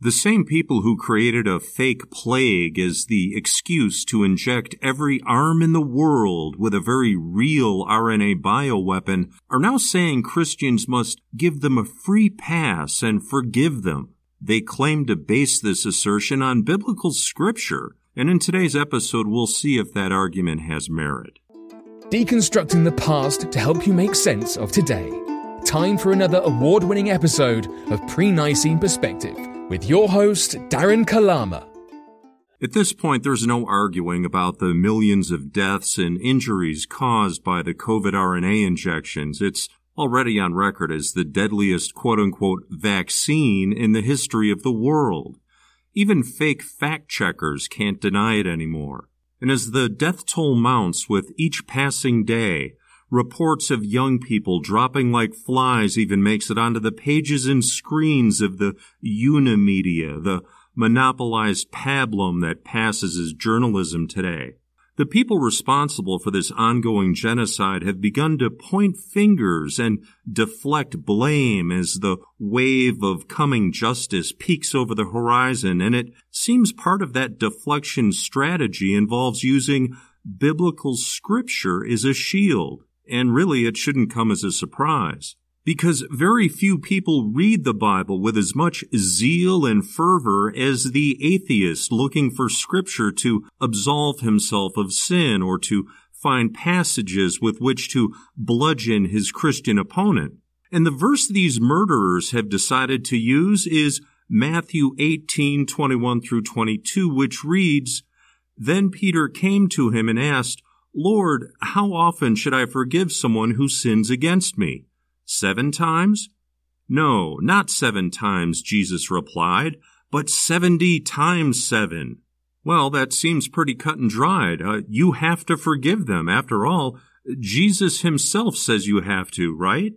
The same people who created a fake plague as the excuse to inject every arm in the world with a very real RNA bioweapon are now saying Christians must give them a free pass and forgive them. They claim to base this assertion on biblical scripture, and in today's episode we'll see if that argument has merit. Deconstructing the past to help you make sense of today. Time for another award winning episode of Pre Nicene Perspective with your host, Darren Kalama. At this point, there's no arguing about the millions of deaths and injuries caused by the COVID RNA injections. It's already on record as the deadliest quote unquote vaccine in the history of the world. Even fake fact checkers can't deny it anymore. And as the death toll mounts with each passing day, Reports of young people dropping like flies even makes it onto the pages and screens of the Unimedia, the monopolized pablum that passes as journalism today. The people responsible for this ongoing genocide have begun to point fingers and deflect blame as the wave of coming justice peaks over the horizon, and it seems part of that deflection strategy involves using biblical scripture as a shield. And really, it shouldn't come as a surprise. Because very few people read the Bible with as much zeal and fervor as the atheist looking for scripture to absolve himself of sin or to find passages with which to bludgeon his Christian opponent. And the verse these murderers have decided to use is Matthew 18, 21 through 22, which reads, Then Peter came to him and asked, Lord, how often should I forgive someone who sins against me? Seven times? No, not seven times, Jesus replied, but seventy times seven. Well, that seems pretty cut and dried. Uh, you have to forgive them. After all, Jesus himself says you have to, right?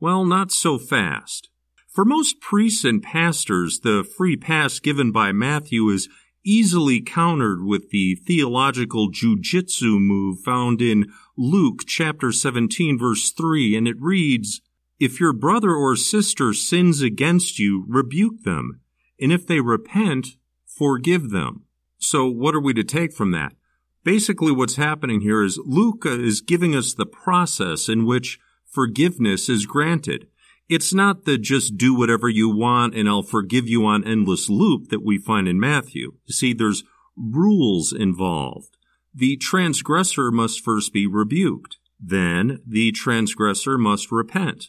Well, not so fast. For most priests and pastors, the free pass given by Matthew is easily countered with the theological jujitsu move found in Luke chapter 17 verse 3 and it reads, If your brother or sister sins against you, rebuke them, and if they repent, forgive them. So what are we to take from that? Basically what's happening here is Luke is giving us the process in which forgiveness is granted. It's not the just do whatever you want and I'll forgive you on endless loop that we find in Matthew. You see, there's rules involved. The transgressor must first be rebuked. Then the transgressor must repent.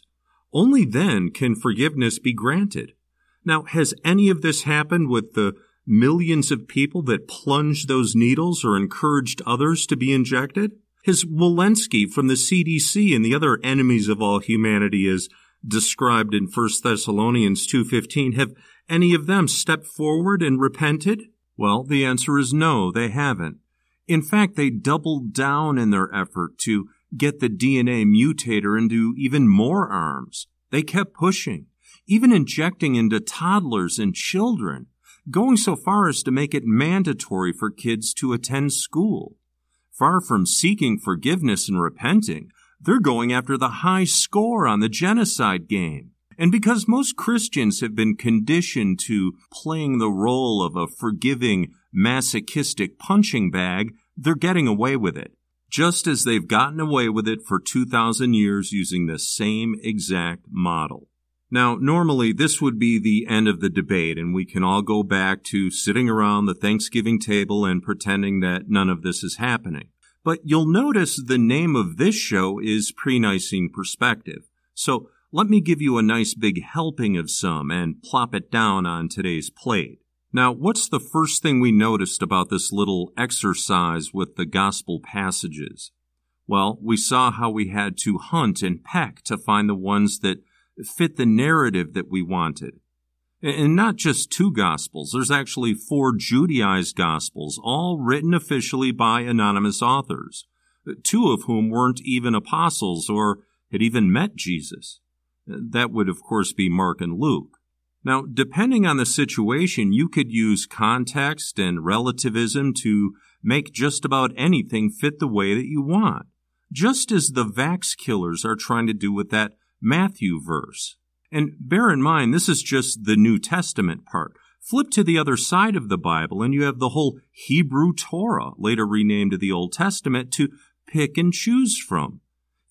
Only then can forgiveness be granted. Now, has any of this happened with the millions of people that plunged those needles or encouraged others to be injected? Has Walensky from the CDC and the other enemies of all humanity as described in 1 Thessalonians 2:15 have any of them stepped forward and repented? Well, the answer is no, they haven't. In fact, they doubled down in their effort to get the DNA mutator into even more arms. They kept pushing, even injecting into toddlers and children, going so far as to make it mandatory for kids to attend school. Far from seeking forgiveness and repenting, they're going after the high score on the genocide game. And because most Christians have been conditioned to playing the role of a forgiving, masochistic punching bag, they're getting away with it. Just as they've gotten away with it for 2,000 years using the same exact model. Now, normally this would be the end of the debate and we can all go back to sitting around the Thanksgiving table and pretending that none of this is happening. But you'll notice the name of this show is Pre-Nicene Perspective. So let me give you a nice big helping of some and plop it down on today's plate. Now, what's the first thing we noticed about this little exercise with the gospel passages? Well, we saw how we had to hunt and peck to find the ones that fit the narrative that we wanted. And not just two Gospels. There's actually four Judaized Gospels, all written officially by anonymous authors, two of whom weren't even apostles or had even met Jesus. That would, of course, be Mark and Luke. Now, depending on the situation, you could use context and relativism to make just about anything fit the way that you want, just as the vax killers are trying to do with that Matthew verse. And bear in mind, this is just the New Testament part. Flip to the other side of the Bible and you have the whole Hebrew Torah, later renamed the Old Testament, to pick and choose from.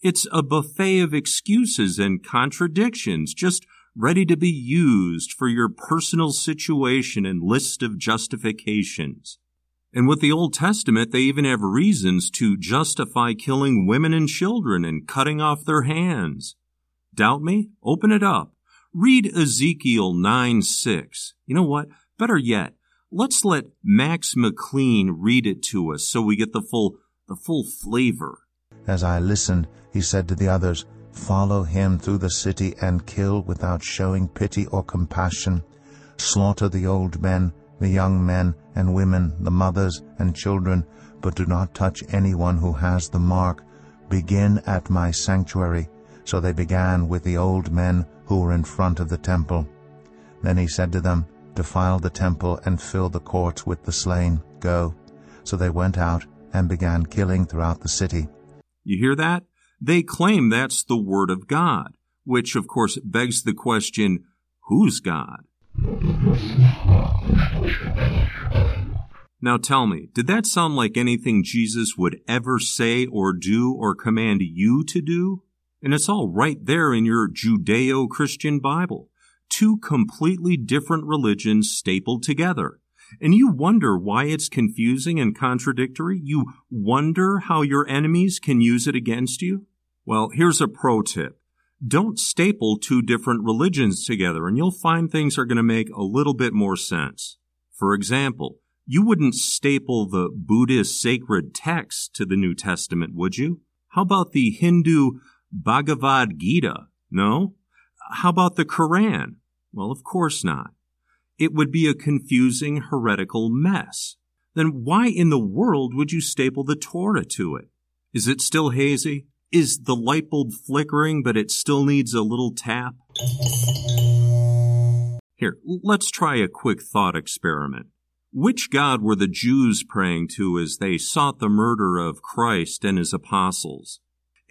It's a buffet of excuses and contradictions, just ready to be used for your personal situation and list of justifications. And with the Old Testament, they even have reasons to justify killing women and children and cutting off their hands. Doubt me? Open it up. Read Ezekiel 9 6. You know what? Better yet, let's let Max McLean read it to us so we get the full, the full flavor. As I listened, he said to the others, Follow him through the city and kill without showing pity or compassion. Slaughter the old men, the young men and women, the mothers and children, but do not touch anyone who has the mark. Begin at my sanctuary. So they began with the old men who were in front of the temple. Then he said to them, Defile the temple and fill the courts with the slain. Go. So they went out and began killing throughout the city. You hear that? They claim that's the Word of God, which of course begs the question, who's God? Now tell me, did that sound like anything Jesus would ever say or do or command you to do? And it's all right there in your Judeo Christian Bible. Two completely different religions stapled together. And you wonder why it's confusing and contradictory? You wonder how your enemies can use it against you? Well, here's a pro tip. Don't staple two different religions together and you'll find things are going to make a little bit more sense. For example, you wouldn't staple the Buddhist sacred text to the New Testament, would you? How about the Hindu Bhagavad Gita? No? How about the Quran? Well, of course not. It would be a confusing heretical mess. Then why in the world would you staple the Torah to it? Is it still hazy? Is the light bulb flickering, but it still needs a little tap? Here, let's try a quick thought experiment. Which God were the Jews praying to as they sought the murder of Christ and his apostles?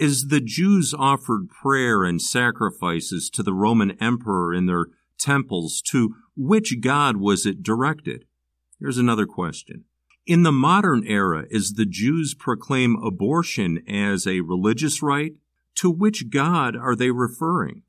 As the Jews offered prayer and sacrifices to the Roman emperor in their temples, to which God was it directed? Here's another question. In the modern era, as the Jews proclaim abortion as a religious right, to which God are they referring?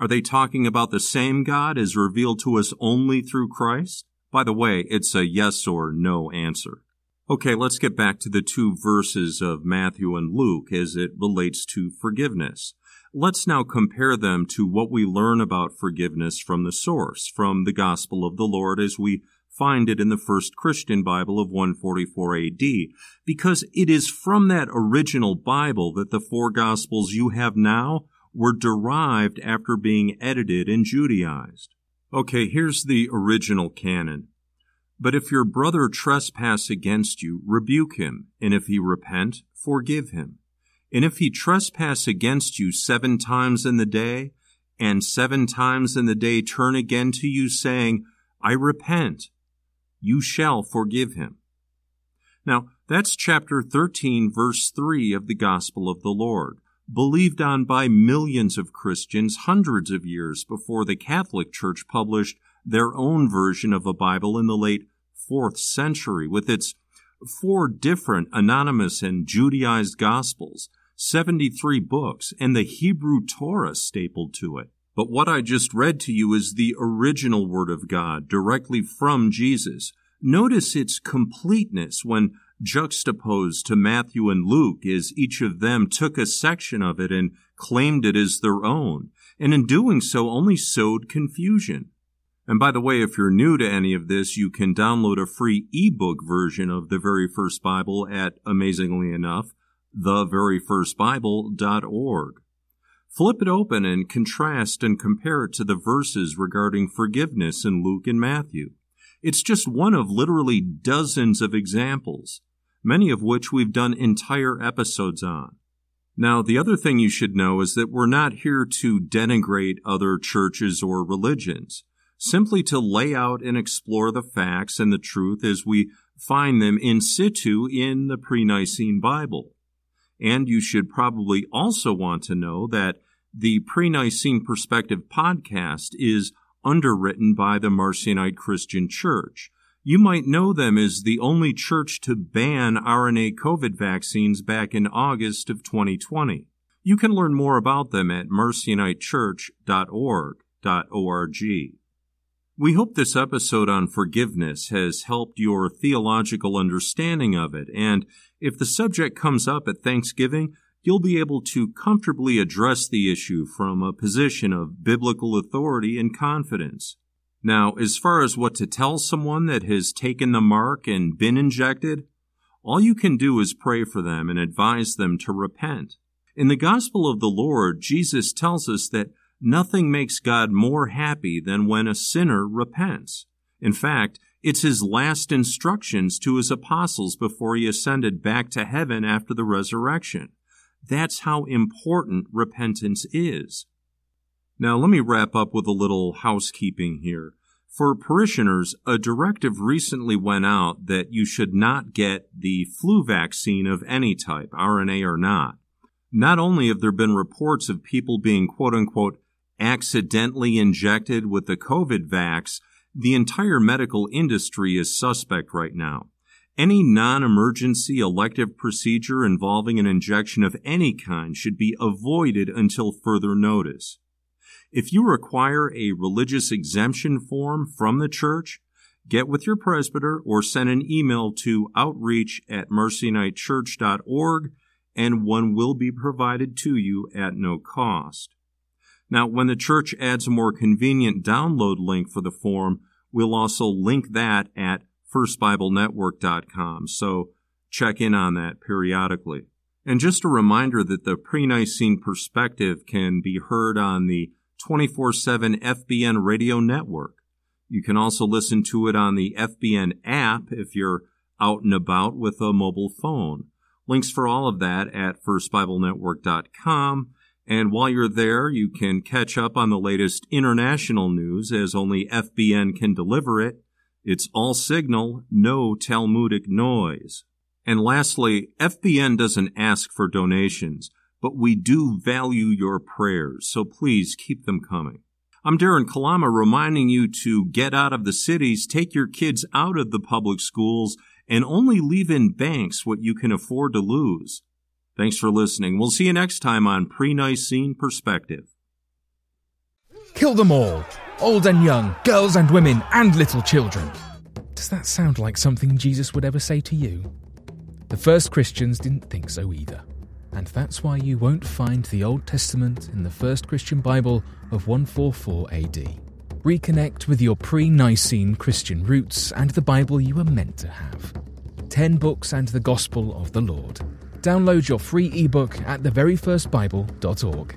Are they talking about the same God as revealed to us only through Christ? By the way, it's a yes or no answer. Okay, let's get back to the two verses of Matthew and Luke as it relates to forgiveness. Let's now compare them to what we learn about forgiveness from the source, from the Gospel of the Lord as we find it in the first Christian Bible of 144 AD, because it is from that original Bible that the four Gospels you have now were derived after being edited and Judaized. Okay, here's the original canon. But if your brother trespass against you, rebuke him, and if he repent, forgive him. And if he trespass against you seven times in the day, and seven times in the day turn again to you, saying, I repent, you shall forgive him. Now, that's chapter 13, verse 3 of the Gospel of the Lord, believed on by millions of Christians hundreds of years before the Catholic Church published their own version of a Bible in the late 4th century with its four different anonymous and Judaized Gospels, 73 books, and the Hebrew Torah stapled to it. But what I just read to you is the original Word of God directly from Jesus. Notice its completeness when juxtaposed to Matthew and Luke as each of them took a section of it and claimed it as their own, and in doing so only sowed confusion. And by the way, if you're new to any of this, you can download a free ebook version of the very first Bible at, amazingly enough, theveryfirstbible.org. Flip it open and contrast and compare it to the verses regarding forgiveness in Luke and Matthew. It's just one of literally dozens of examples, many of which we've done entire episodes on. Now, the other thing you should know is that we're not here to denigrate other churches or religions, simply to lay out and explore the facts and the truth as we find them in situ in the pre-Nicene Bible. And you should probably also want to know that the Pre Nicene Perspective podcast is underwritten by the Marcionite Christian Church. You might know them as the only church to ban RNA COVID vaccines back in August of 2020. You can learn more about them at marcionitechurch.org.org. We hope this episode on forgiveness has helped your theological understanding of it, and if the subject comes up at Thanksgiving, you'll be able to comfortably address the issue from a position of biblical authority and confidence. Now, as far as what to tell someone that has taken the mark and been injected, all you can do is pray for them and advise them to repent. In the Gospel of the Lord, Jesus tells us that Nothing makes God more happy than when a sinner repents. In fact, it's his last instructions to his apostles before he ascended back to heaven after the resurrection. That's how important repentance is. Now, let me wrap up with a little housekeeping here. For parishioners, a directive recently went out that you should not get the flu vaccine of any type, RNA or not. Not only have there been reports of people being quote unquote accidentally injected with the COVID vax, the entire medical industry is suspect right now. Any non emergency elective procedure involving an injection of any kind should be avoided until further notice. If you require a religious exemption form from the church, get with your presbyter or send an email to outreach at marcionitechurch.org and one will be provided to you at no cost. Now, when the church adds a more convenient download link for the form, we'll also link that at firstbiblenetwork.com. So check in on that periodically. And just a reminder that the pre-Nicene perspective can be heard on the 24-7 FBN radio network. You can also listen to it on the FBN app if you're out and about with a mobile phone. Links for all of that at firstbiblenetwork.com and while you're there, you can catch up on the latest international news as only FBN can deliver it. It's all signal, no Talmudic noise. And lastly, FBN doesn't ask for donations, but we do value your prayers, so please keep them coming. I'm Darren Kalama reminding you to get out of the cities, take your kids out of the public schools, and only leave in banks what you can afford to lose. Thanks for listening. We'll see you next time on Pre Nicene Perspective. Kill them all, old and young, girls and women, and little children. Does that sound like something Jesus would ever say to you? The first Christians didn't think so either. And that's why you won't find the Old Testament in the first Christian Bible of 144 AD. Reconnect with your pre Nicene Christian roots and the Bible you were meant to have. Ten books and the Gospel of the Lord. Download your free ebook at theveryfirstbible.org.